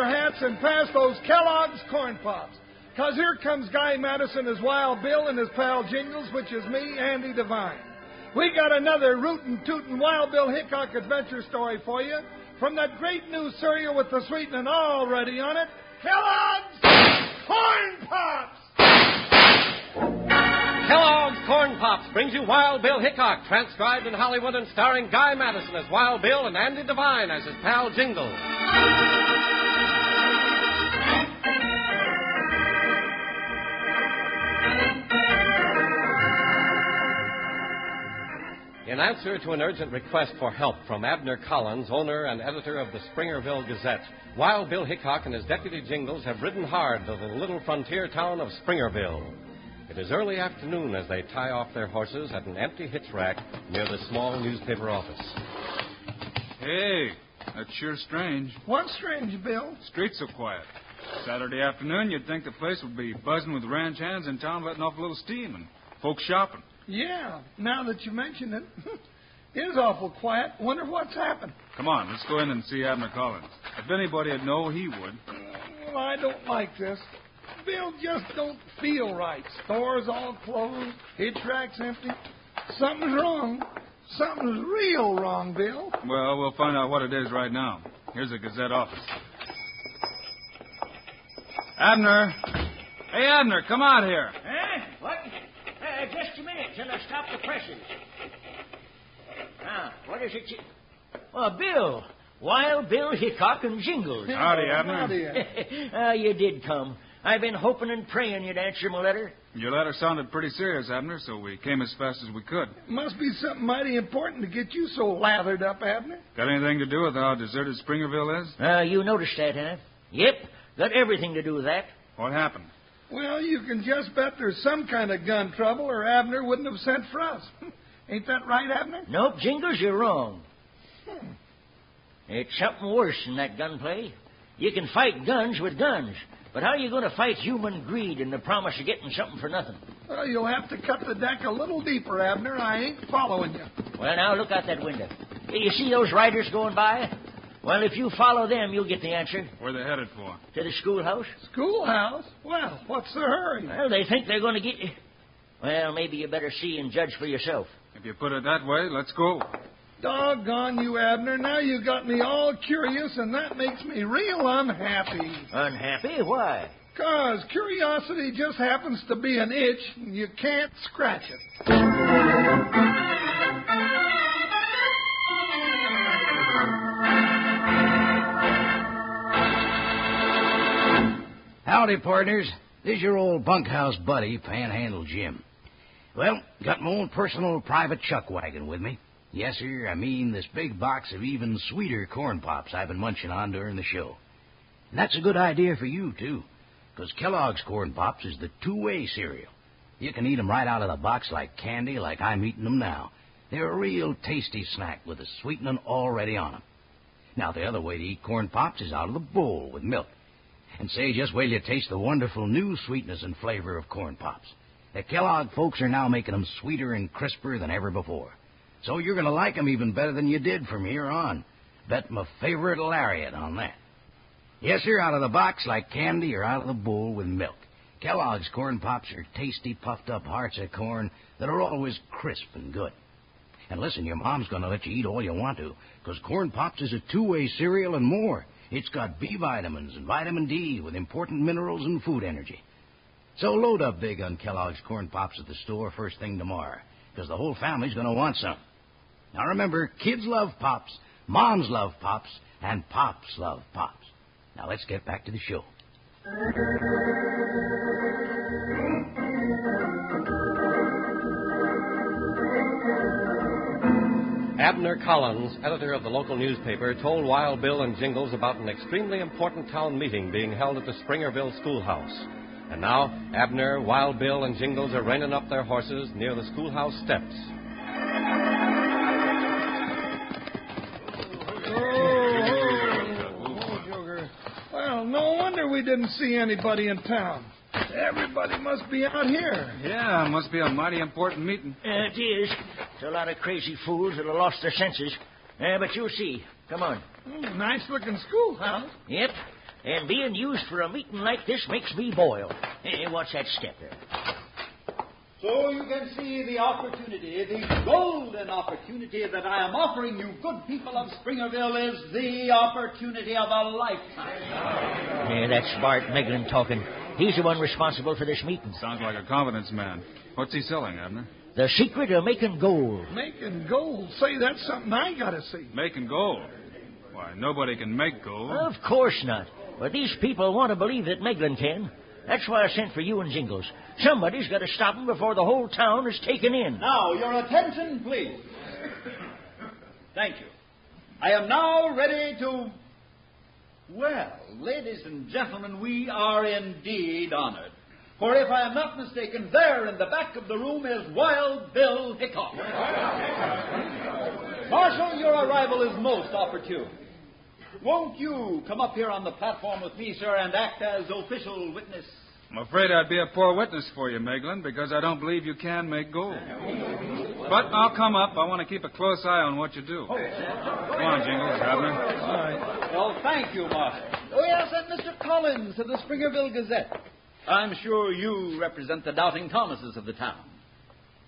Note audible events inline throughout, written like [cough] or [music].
Your hats and pass those Kellogg's Corn Pops. Because here comes Guy Madison as Wild Bill and his pal Jingles, which is me, Andy Devine. We got another rootin' tootin' Wild Bill Hickok adventure story for you from that great new cereal with the sweetening already on it, Kellogg's Corn Pops! Kellogg's Corn Pops brings you Wild Bill Hickok, transcribed in Hollywood and starring Guy Madison as Wild Bill and Andy Devine as his pal Jingle. In answer to an urgent request for help from Abner Collins, owner and editor of the Springerville Gazette, Wild Bill Hickok and his deputy Jingles have ridden hard to the little frontier town of Springerville. It is early afternoon as they tie off their horses at an empty hitch rack near the small newspaper office. Hey, that's sure strange. What's strange, Bill? Streets so quiet. Saturday afternoon, you'd think the place would be buzzing with ranch hands in town letting off a little steam and folks shopping. Yeah, now that you mention it, [laughs] it is awful quiet. Wonder what's happened. Come on, let's go in and see Abner Collins. If anybody'd know, he would. Well, I don't like this. Bill just don't feel right. Stores all closed, hitch racks empty. Something's wrong. Something's real wrong, Bill. Well, we'll find out what it is right now. Here's the Gazette office. Abner! Hey, Abner, come out here. Huh? What? Uh, just a minute till I stop the. Now, what is it you... Oh, Bill. Wild Bill Hickok and Jingles. [laughs] Howdy, Abner. Howdy. [laughs] Ah, you did come. I've been hoping and praying you'd answer my letter. Your letter sounded pretty serious, Abner, so we came as fast as we could. Must be something mighty important to get you so lathered up, Abner. Got anything to do with how deserted Springerville is? Uh, you noticed that, huh? Yep, got everything to do with that. What happened? Well, you can just bet there's some kind of gun trouble, or Abner wouldn't have sent for us. [laughs] Ain't that right, Abner? Nope, Jingles, you're wrong. It's something worse than that gunplay. You can fight guns with guns, but how are you going to fight human greed and the promise of getting something for nothing? Well, you'll have to cut the deck a little deeper, Abner. I ain't following you. Well, now look out that window. You see those riders going by? Well, if you follow them, you'll get the answer. Where they headed for? To the schoolhouse? Schoolhouse? Well, what's the hurry? Well, they think they're going to get you. Well, maybe you better see and judge for yourself. If you put it that way, let's go. Doggone you, Abner. Now you got me all curious, and that makes me real unhappy. Unhappy? Why? Cause curiosity just happens to be an itch, and you can't scratch it. Howdy, partners. This is your old bunkhouse buddy, Panhandle Jim. Well, got my own personal private chuck wagon with me. Yes, sir, I mean this big box of even sweeter corn pops I've been munching on during the show. And that's a good idea for you, too, because Kellogg's Corn Pops is the two-way cereal. You can eat 'em right out of the box like candy, like I'm eating 'em now. They're a real tasty snack with the sweetening already on 'em. Now, the other way to eat corn pops is out of the bowl with milk. And say, just wait till you taste the wonderful new sweetness and flavor of corn pops. The Kellogg folks are now making 'em sweeter and crisper than ever before. So you're going to like 'em even better than you did from here on. Bet my favorite lariat on that. Yes, sir, out of the box like candy or out of the bowl with milk. Kellogg's Corn Pops are tasty, puffed up hearts of corn that are always crisp and good. And listen, your mom's going to let you eat all you want to, because Corn Pops is a two-way cereal and more. It's got B vitamins and vitamin D with important minerals and food energy. So load up big on Kellogg's Corn Pops at the store first thing tomorrow, because the whole family's going to want some. Now remember, kids love Pops, moms love Pops, and Pops love Pops. Now let's get back to the show. Abner Collins, editor of the local newspaper, told Wild Bill and Jingles about an extremely important town meeting being held at the Springerville schoolhouse. And now, Abner, Wild Bill, and Jingles are reining up their horses near the schoolhouse steps. Well, no wonder we didn't see anybody in town. Everybody must be out here. Yeah, must be a mighty important meeting. Uh, it is. It's a lot of crazy fools that have lost their senses. Uh, but you'll see. Come on. Mm, nice looking schoolhouse. Yep. And being used for a meeting like this makes me boil. Hey, what's that step there? So you can see the opportunity, the golden opportunity that I am offering you, good people of Springerville, is the opportunity of a lifetime. Yeah, that's Bart Meglin talking. He's the one responsible for this meeting. Sounds like a confidence man. What's he selling, Abner? The secret of making gold. Making gold. Say, that's something I gotta see. Making gold. Why, nobody can make gold. Of course not. But these people want to believe that Meglin can. That's why I sent for you and Jingles. Somebody's got to stop them before the whole town is taken in. Now, your attention, please. [laughs] Thank you. I am now ready to. Well, ladies and gentlemen, we are indeed honored. For if I am not mistaken, there in the back of the room is Wild Bill Hickok. Marshal, your arrival is most opportune. Won't you come up here on the platform with me, sir, and act as official witness? I'm afraid I'd be a poor witness for you, Meglin, because I don't believe you can make gold. But I'll come up. I want to keep a close eye on what you do. Oh. Come on, Jingles, Abner. All right. Well, thank you, Marshal. Oh, yes, and Mr. Collins of the Springerville Gazette. I'm sure you represent the doubting Thomases of the town.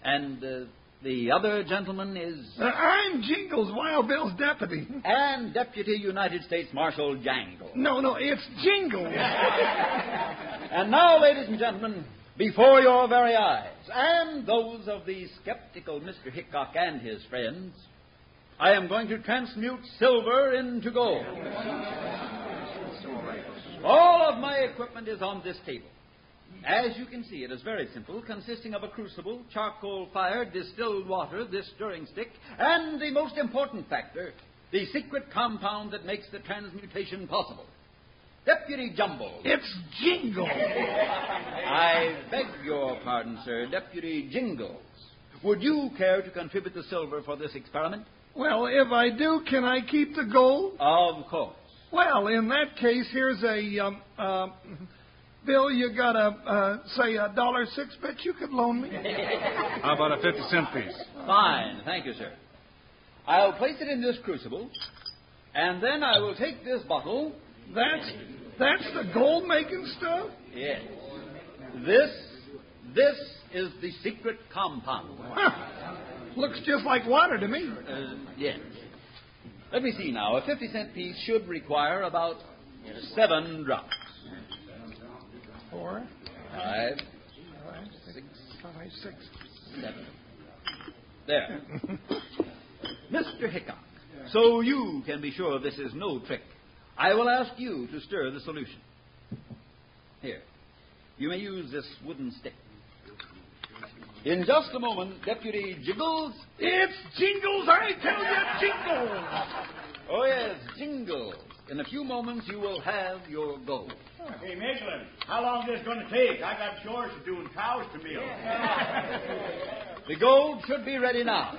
And uh, the other gentleman is. Uh, I'm Jingles, Wild Bill's deputy. And Deputy United States Marshal Jangle. No, no, it's Jingles. [laughs] And now, ladies and gentlemen, before your very eyes, and those of the skeptical Mr. Hickok and his friends, I am going to transmute silver into gold. [laughs] All of my equipment is on this table. As you can see, it is very simple, consisting of a crucible, charcoal fire, distilled water, this stirring stick, and the most important factor, the secret compound that makes the transmutation possible. Deputy Jumble. It's Jingle. [laughs] I beg your pardon, sir, Deputy Jingles. Would you care to contribute the silver for this experiment? Well, if I do, can I keep the gold? Of course. Well, in that case, here's a um, uh, bill. You got a uh, say a dollar six bit you could loan me. How about a 50 cent piece? Fine. Thank you, sir. I'll place it in this crucible, and then I will take this bottle. That's that's the gold making stuff. Yes. This, this is the secret compound. Huh. Looks just like water to me. Uh, yes. Let me see now. A 50 cent piece should require about seven drops. Four, Five, five, six, five, six. seven. There. [laughs] Mr. Hickok, so you can be sure this is no trick, I will ask you to stir the solution. Here. You may use this wooden stick. In just a moment, Deputy Jingles. It's Jingles, I tell you, Jingles. Oh, yes, Jingles. In a few moments, you will have your gold. Hey, Meglin, how long is this going to take? I got chores to do and cows to milk. The gold should be ready now.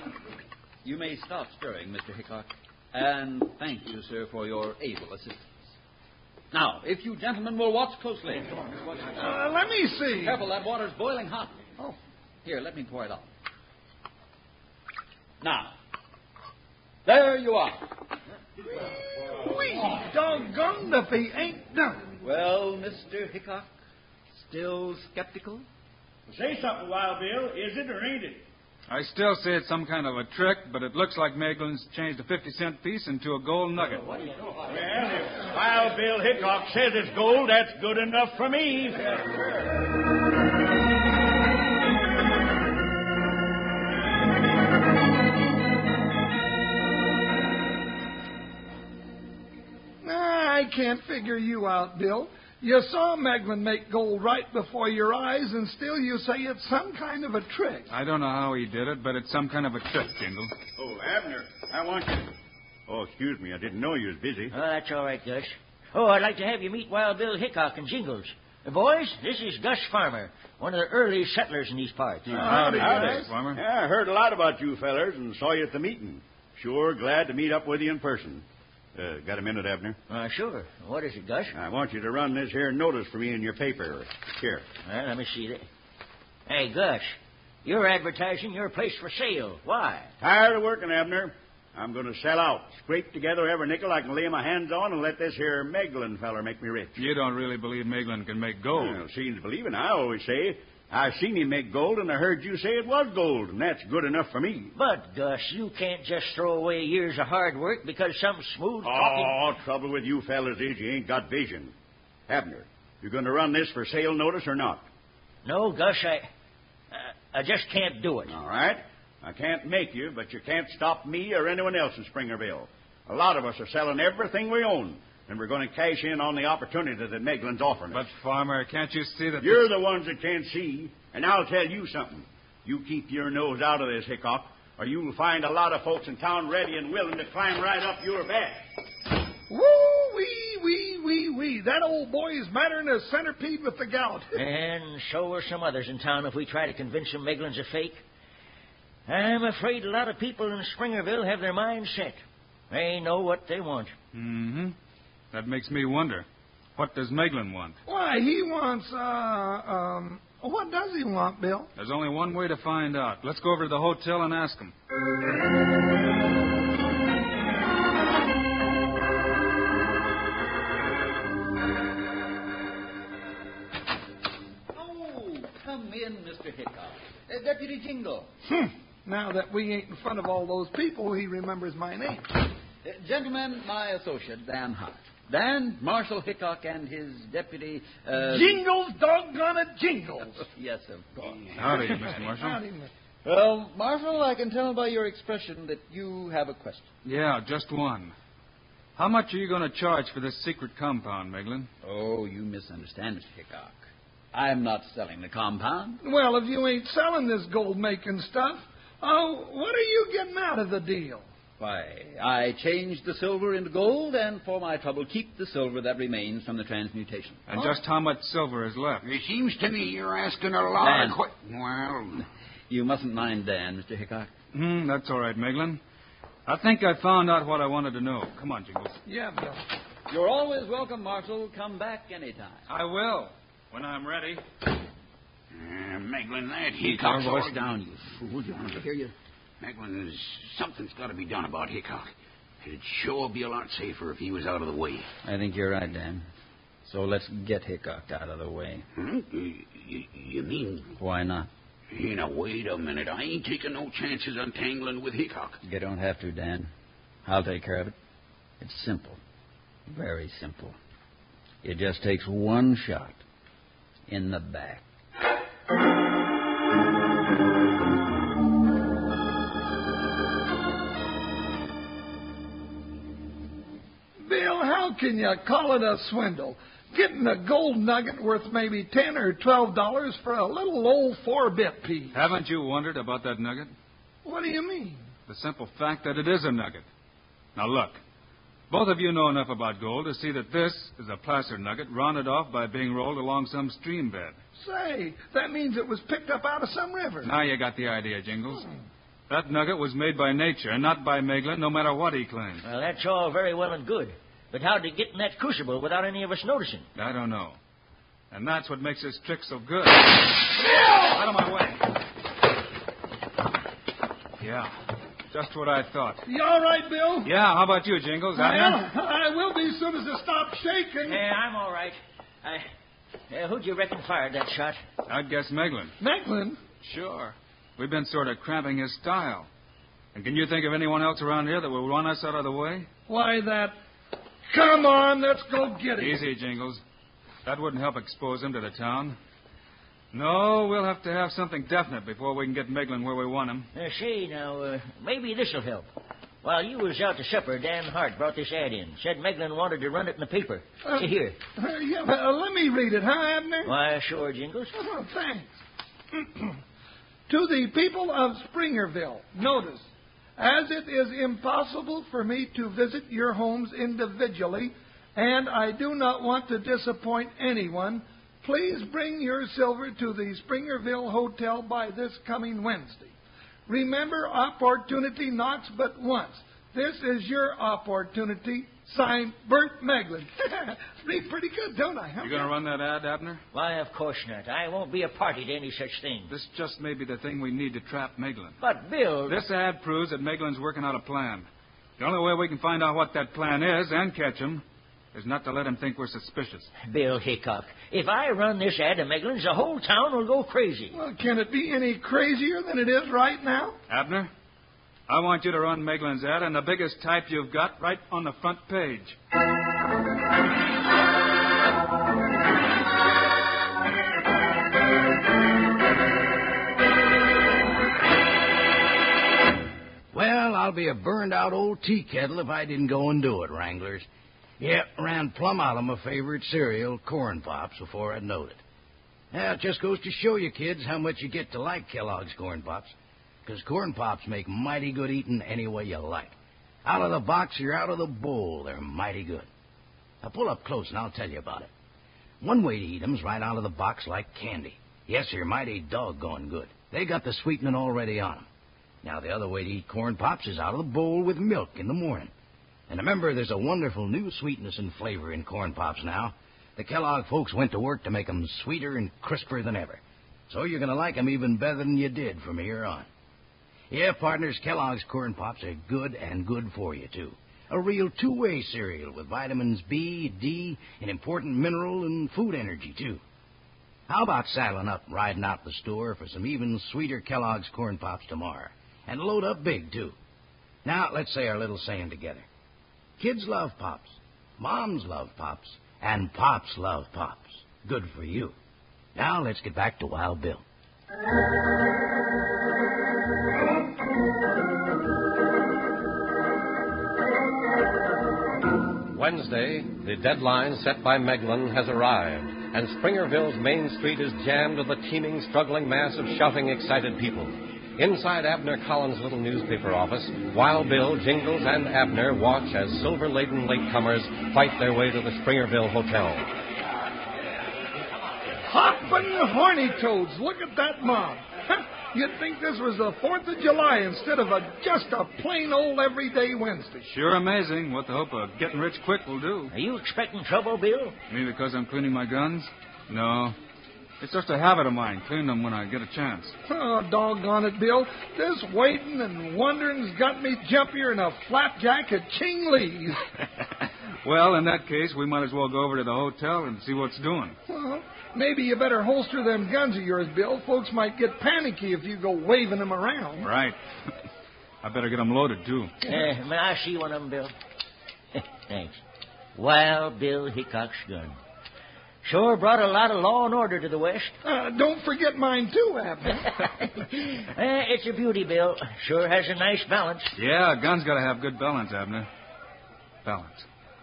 You may stop stirring, Mr. Hickok. And thank you, sir, for your able assistance. Now, if you gentlemen will watch closely. Uh, let me see. Careful, that water's boiling hot. Oh. Here, let me pour it out. Now, there you are. Wee, doggone if he ain't done. Well, Mr. Hickok, Still skeptical? Say something, Wild Bill. Is it or ain't it? I still say it's some kind of a trick, but it looks like Meglin's changed a 50 cent piece into a gold nugget. Well, if Wild Bill Hickok says it's gold, that's good enough for me. Can't figure you out, Bill. You saw Meglin make gold right before your eyes, and still you say it's some kind of a trick. I don't know how he did it, but it's some kind of a trick, Jingles. Oh, Abner, I want you. Oh, excuse me. I didn't know you was busy. Oh, that's all right, Gus. Oh, I'd like to have you meet Wild Bill Hickok and Jingles. Boys, this is Gus Farmer, one of the early settlers in these parts. howdy, howdy. Gus Farmer. Yeah, I heard a lot about you fellers and saw you at the meeting. Sure glad to meet up with you in person. Uh, got a minute, Abner? Uh, sure. What is it, Gus? I want you to run this here notice for me in your paper. Here. Well, let me see that. Hey, Gus, you're advertising your place for sale. Why? Tired of working, Abner. I'm going to sell out. Scrape together every nickel I can lay my hands on and let this here Meglin feller make me rich. You don't really believe Meglin can make gold. Well, seems believing, I always say. I've seen him make gold, and I heard you say it was gold, and that's good enough for me. But, Gus, you can't just throw away years of hard work because some smooth talking. Oh, trouble with you fellas is you ain't got vision. Abner, you going to run this for sale notice or not? No, Gus, I. Uh, I just can't do it. All right. I can't make you, but you can't stop me or anyone else in Springerville. A lot of us are selling everything we own, and we're going to cash in on the opportunity that Meglin's offering us. But, Farmer, can't you see that... You're the ones that can't see, and I'll tell you something. You keep your nose out of this, Hickok, or you'll find a lot of folks in town ready and willing to climb right up your back. Woo wee wee wee wee! That old boy is madder'n a centipede with the gout. [laughs] And so are some others in town if we try to convince them Meglin's a fake. I'm afraid a lot of people in Springerville have their minds set. They know what they want. Mm-hmm. That makes me wonder. What does Meglin want? Why, he wants, uh, um, what does he want, Bill? There's only one way to find out. Let's go over to the hotel and ask him. Oh, come in, Mr. Hickok. Uh, Deputy Jingle. Hmm. Now that we ain't in front of all those people, he remembers my name. Uh, gentlemen, my associate, Dan Hart. Dan, Marshal Hickok, and his deputy. Uh... Jingles, doggone it, jingles. [laughs] yes, of course. Howdy, Mr. Marshal. Howdy, Mr. Well, Marshal, I can tell by your expression that you have a question. Yeah, just one. How much are you going to charge for this secret compound, Meglin? Oh, you misunderstand, Mr. Hickok. I'm not selling the compound. Well, if you ain't selling this gold making stuff, oh, what are you getting out of the deal? Why, I changed the silver into gold, and for my trouble, keep the silver that remains from the transmutation. And just how much silver is left? It seems to me you're asking a lot Dan. of que- Well, You mustn't mind Dan, Mr. Hickok. Hmm, that's all right, Meglin. I think I found out what I wanted to know. Come on, Jingles. Yeah, Bill. You're always welcome, Marshal. Come back anytime. I will, when I'm ready. uh, Meglin, that Keep your voice down, you fool. You want to hear you? Meglin, something's got to be done about Hickok. It'd sure be a lot safer if he was out of the way. I think you're right, Dan. So let's get Hickok out of the way. Hmm? You, you- you mean? Why not? You know, wait a minute. I ain't taking no chances untangling with Hickok. You don't have to, Dan. I'll take care of it. It's simple. Very simple. It just takes one shot in the back. Can you call it a swindle? Getting a gold nugget worth maybe ten or twelve dollars for a little old four-bit piece. Haven't you wondered about that nugget? What do you mean? The simple fact that it is a nugget. Now look, both of you know enough about gold to see that this is a placer nugget rounded off by being rolled along some stream bed. Say, that means it was picked up out of some river. Now you got the idea, Jingles. Hmm. That nugget was made by nature and not by Meglin, no matter what he claims. Well, that's all very well and good. But how'd he get in that crucible without any of us noticing? I don't know. And that's what makes this trick so good. Out of my way. Yeah, just what I thought. You all right, Bill? Yeah, how about you, Jingles? Well, Abner? I will be as soon as it stops shaking. Yeah, I'm all right. I, Uh, who'd you reckon fired that shot? I'd guess Meglin. Meglin? Sure. We've been sort of cramping his style. And can you think of anyone else around here that would run us out of the way? Why, that. Come on, let's go get him. Easy, Jingles. That wouldn't help expose him to the town. No, we'll have to have something definite before we can get Meglin where we want him. Uh, say, now, uh, maybe this'll help. While you was out to supper, Dan Hart brought this ad in. Said Meglin wanted to run it in the paper. Uh, See here. Uh, yeah, uh, let me read it, huh, Abner? Why, sure, Jingles. Oh, thanks. [clears throat] to the people of Springerville, notice, as it is impossible for me to visit your homes individually, and I do not want to disappoint anyone, please bring your silver to the Springerville Hotel by this coming Wednesday. Remember, opportunity knocks but once. This is your opportunity. Signed, Bert Meglin. [laughs] Read pretty good, don't I? Huh? You going to run that ad, Abner? Why, of course not. I won't be a party to any such thing. This just may be the thing we need to trap Meglin. But, Bill. This ad proves that Meglin's working out a plan. The only way we can find out what that plan is and catch him is not to let him think we're suspicious. Bill Hickok, if I run this ad to Meglin's, the whole town will go crazy. Well, can it be any crazier than it is right now? Abner, I want you to run Meglin's ad and the biggest type you've got right on the front page. Well, I'll be a burned out old tea kettle if I didn't go and do it, Wranglers. Yep, ran plumb out of my favorite cereal, Corn Pops, before I'd knowed it. Yeah, it just goes to show you kids how much you get to like Kellogg's Corn Pops. 'Cause Corn Pops make mighty good eating any way you like. Out of the box or out of the bowl, they're mighty good. Now pull up close and I'll tell you about it. One way to eat 'em's right out of the box like candy. Yes, they're mighty doggone good. They got the sweetening already on 'em. Now, the other way to eat Corn Pops is out of the bowl with milk in the morning. And remember, there's a wonderful new sweetness and flavor in Corn Pops now. The Kellogg folks went to work to make 'em sweeter and crisper than ever. So you're going to like 'em even better than you did from here on. Yeah, partners, Kellogg's Corn Pops are good and good for you, too. A real two-way cereal with vitamins B, D, and important mineral and food energy, too. How about saddling up, and riding out the store for some even sweeter Kellogg's Corn Pops tomorrow? And load up big, too. Now, let's say our little saying together. Kids love Pops. Moms love Pops. And Pops love Pops. Good for you. Now, let's get back to Wild Bill. Wednesday, the deadline set by Meglin has arrived, and Springerville's main street is jammed with a teeming, struggling mass of shouting, excited people. Inside Abner Collins' little newspaper office, Wild Bill, Jingles, and Abner watch as silver laden latecomers fight their way to the Springerville Hotel. Hoppin' horny toads! Look at that mob. [laughs] You'd think this was the 4th of July instead of a, just a plain old everyday Wednesday. Sure amazing what the hope of getting rich quick will do. Are you expecting trouble, Bill? Me because I'm cleaning my guns? No. It's just a habit of mine, clean them when I get a chance. Oh, doggone it, Bill. This waiting and wondering's got me jumpier than a flapjack at Ching Lee's. [laughs] well, in that case, we might as well go over to the hotel and see what's doing. Well, maybe you better holster them guns of yours, Bill. Folks might get panicky if you go waving them around. Right. [laughs] I better get them loaded, too. Uh, may I see one of them, Bill? [laughs] Thanks. Wild Bill Hickok's gun. Sure brought a lot of law and order to the West. Uh, don't forget mine, too, Abner. uh, [laughs] it's a beauty, Bill. Sure has a nice balance. Yeah, a gun's got to have good balance, Abner. Balance.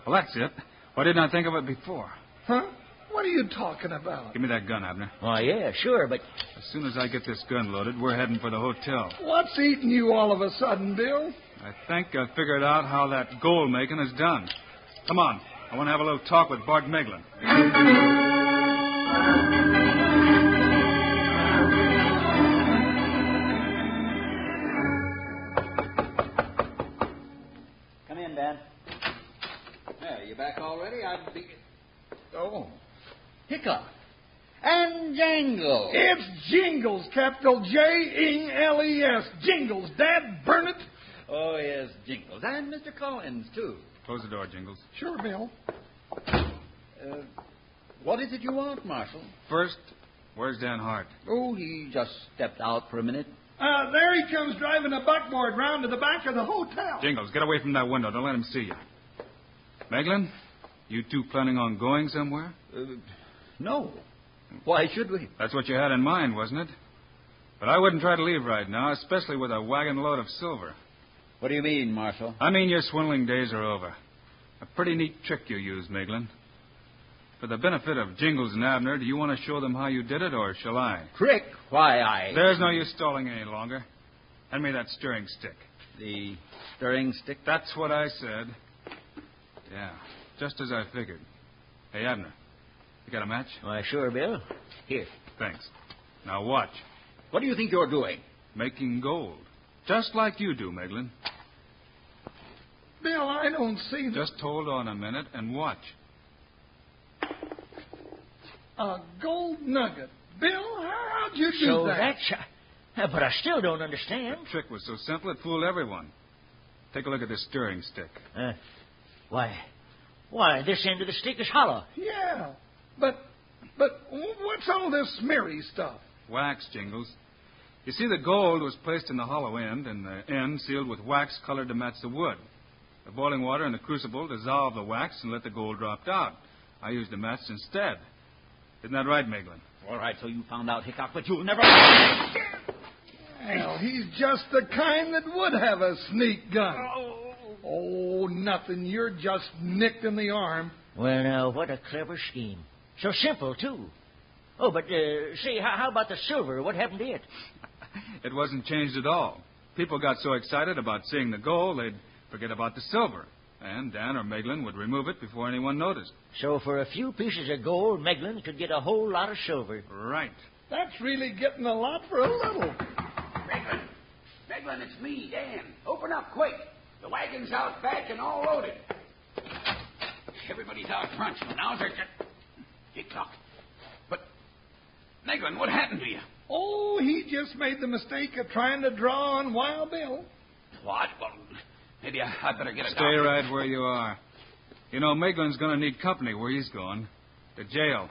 Well, that's it. Why didn't I think of it before? Huh? What are you talking about? Give me that gun, Abner. Oh, yeah, sure, but. As soon as I get this gun loaded, we're heading for the hotel. What's eating you all of a sudden, Bill? I think I figured out how that gold making is done. Come on. I want to have a little talk with Bart Meglin. I'd be. Oh. Hickok. And Jangle. It's Jingles, capital J E L E S. Jingles, Dad, burn it. Oh, yes, Jingles. And Mr. Collins, too. Close the door, Jingles. Sure, Bill. Uh, What is it you want, Marshal? First, where's Dan Hart? Oh, he just stepped out for a minute. Uh, there he comes driving a buckboard round to the back of the hotel. Jingles, get away from that window. Don't let him see you. Meglin, you two planning on going somewhere? Uh, no. Why should we? That's what you had in mind, wasn't it? But I wouldn't try to leave right now, especially with a wagon load of silver. What do you mean, Marshal? I mean your swindling days are over. A pretty neat trick you used, Meglin. For the benefit of Jingles and Abner, do you want to show them how you did it, or shall I? Trick? Why, I. There's no use stalling any longer. Hand me that stirring stick. The stirring stick? That's what I said. Yeah, just as I figured. Hey, Abner, you got a match? Why, sure, Bill. Here. Thanks. Now watch. What do you think you're doing? Making gold. Just like you do, Meglin. Bill, I don't see the... Just hold on a minute and watch. A gold nugget. Bill, how'd you do so that? that's. Uh, but I still don't understand. The trick was so simple it fooled everyone. Take a look at this stirring stick. Uh, why, why, this end of the stick is hollow. Yeah, but but what's all this smeary stuff? Wax, Jingles. You see, the gold was placed in the hollow end, and the end sealed with wax colored to match the wood. The boiling water in the crucible dissolved the wax and let the gold drop out. I used a match instead. Isn't that right, Meglin? All right, so you found out, Hickok, but you'll never. Well, he's just the kind that would have a sneak gun. Oh, nothing. You're just nicked in the arm. Well, now, what a clever scheme. So simple, too. Oh, but, uh, see, how, how about the silver? What happened to it? [laughs] It wasn't changed at all. People got so excited about seeing the gold, they'd forget about the silver. And Dan or Meglin would remove it before anyone noticed. So for a few pieces of gold, Meglin could get a whole lot of silver. Right. That's really getting a lot for a little. Meglin. Meglin, it's me, Dan. Open up quick. The wagon's out back and all loaded. Everybody's out front, so now's our Hickok. But, Meglin, what happened to you? Oh, he just made the mistake of trying to draw on Wild Bill. What? Well, maybe I, I better get a Stay doctor. right where you are. You know, Meglin's going to need company where he's going. To jail.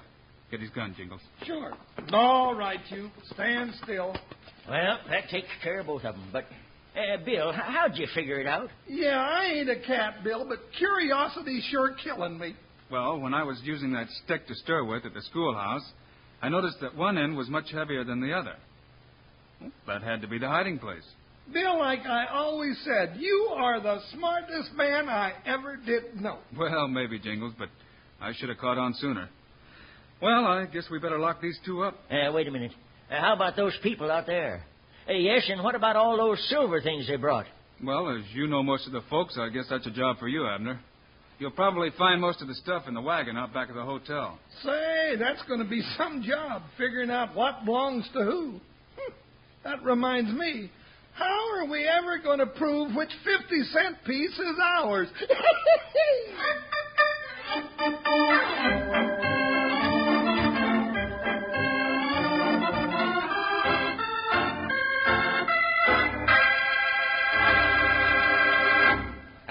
Get his gun, Jingles. Sure. All right, you. Stand still. Well, that takes care of both of them. But, uh, Bill, how'd you figure it out? Yeah, I ain't a cat, Bill, but curiosity's sure killing me. Well, when I was using that stick to stir with at the schoolhouse, I noticed that one end was much heavier than the other. Well, That had to be the hiding place. Bill, like I always said, you are the smartest man I ever did know. Well, maybe, Jingles, but I should have caught on sooner. Well, I guess we better lock these two up. Uh, wait a minute. Uh, how about those people out there? Uh, yes, and what about all those silver things they brought? Well, as you know most of the folks, I guess that's a job for you, Abner. You'll probably find most of the stuff in the wagon out back of the hotel. Say, that's going to be some job, figuring out what belongs to who. Hmm, That reminds me. How are we ever going to prove which 50 cent piece is ours? [laughs]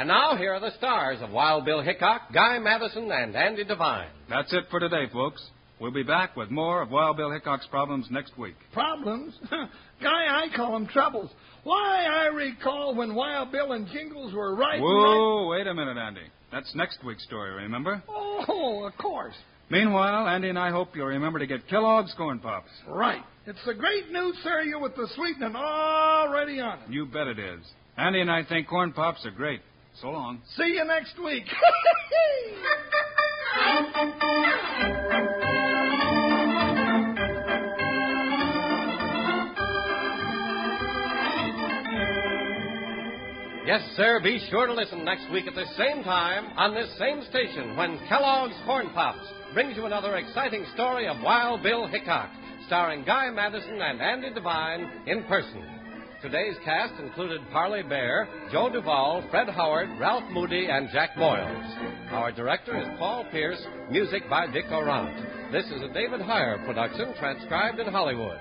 And now, here are the stars of Wild Bill Hickok, Guy Madison, and Andy Devine. That's it for today, folks. We'll be back with more of Wild Bill Hickok's problems next week. Problems? [laughs] Guy, I call them troubles. Why, I recall when Wild Bill and Jingles were right. Whoa, wait a minute, Andy. That's next week's story, remember? Oh, of course. Meanwhile, Andy and I hope you'll remember to get Kellogg's Corn Pops. Right. It's the great new cereal with the sweetening already on it. You bet it is. Andy and I think Corn Pops are great. So long. See you next week. [laughs] Yes, sir, be sure to listen next week at the same time on this same station when Kellogg's Corn Pops brings you another exciting story of Wild Bill Hickok, starring Guy Madison and Andy Devine in person. Today's cast included Parley Baer, Joe Duvall, Fred Howard, Ralph Moody, and Jack Moyles. Our director is Paul Pierce, music by Dick Aurandt. This is a David Heyer production transcribed in Hollywood.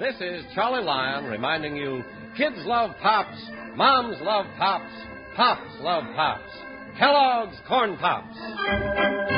This is Charlie Lyon reminding you kids love pops, moms love pops, pops love pops. Kellogg's Corn Pops.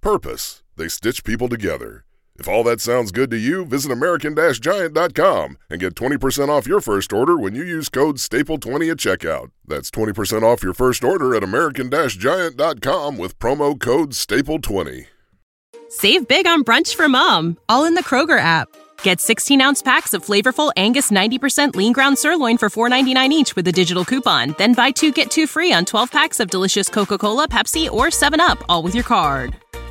purpose. They stitch people together. If all that sounds good to you, visit American-Giant.com and get 20% off your first order when you use code STAPLE20 at checkout. That's 20% off your first order at American-Giant.com with promo code STAPLE20. Save big on brunch for mom, all in the Kroger app. Get 16 ounce packs of flavorful Angus 90% lean ground sirloin for $4.99 each with a digital coupon. Then buy two get two free on 12 packs of delicious Coca Cola, Pepsi, or 7UP, all with your card.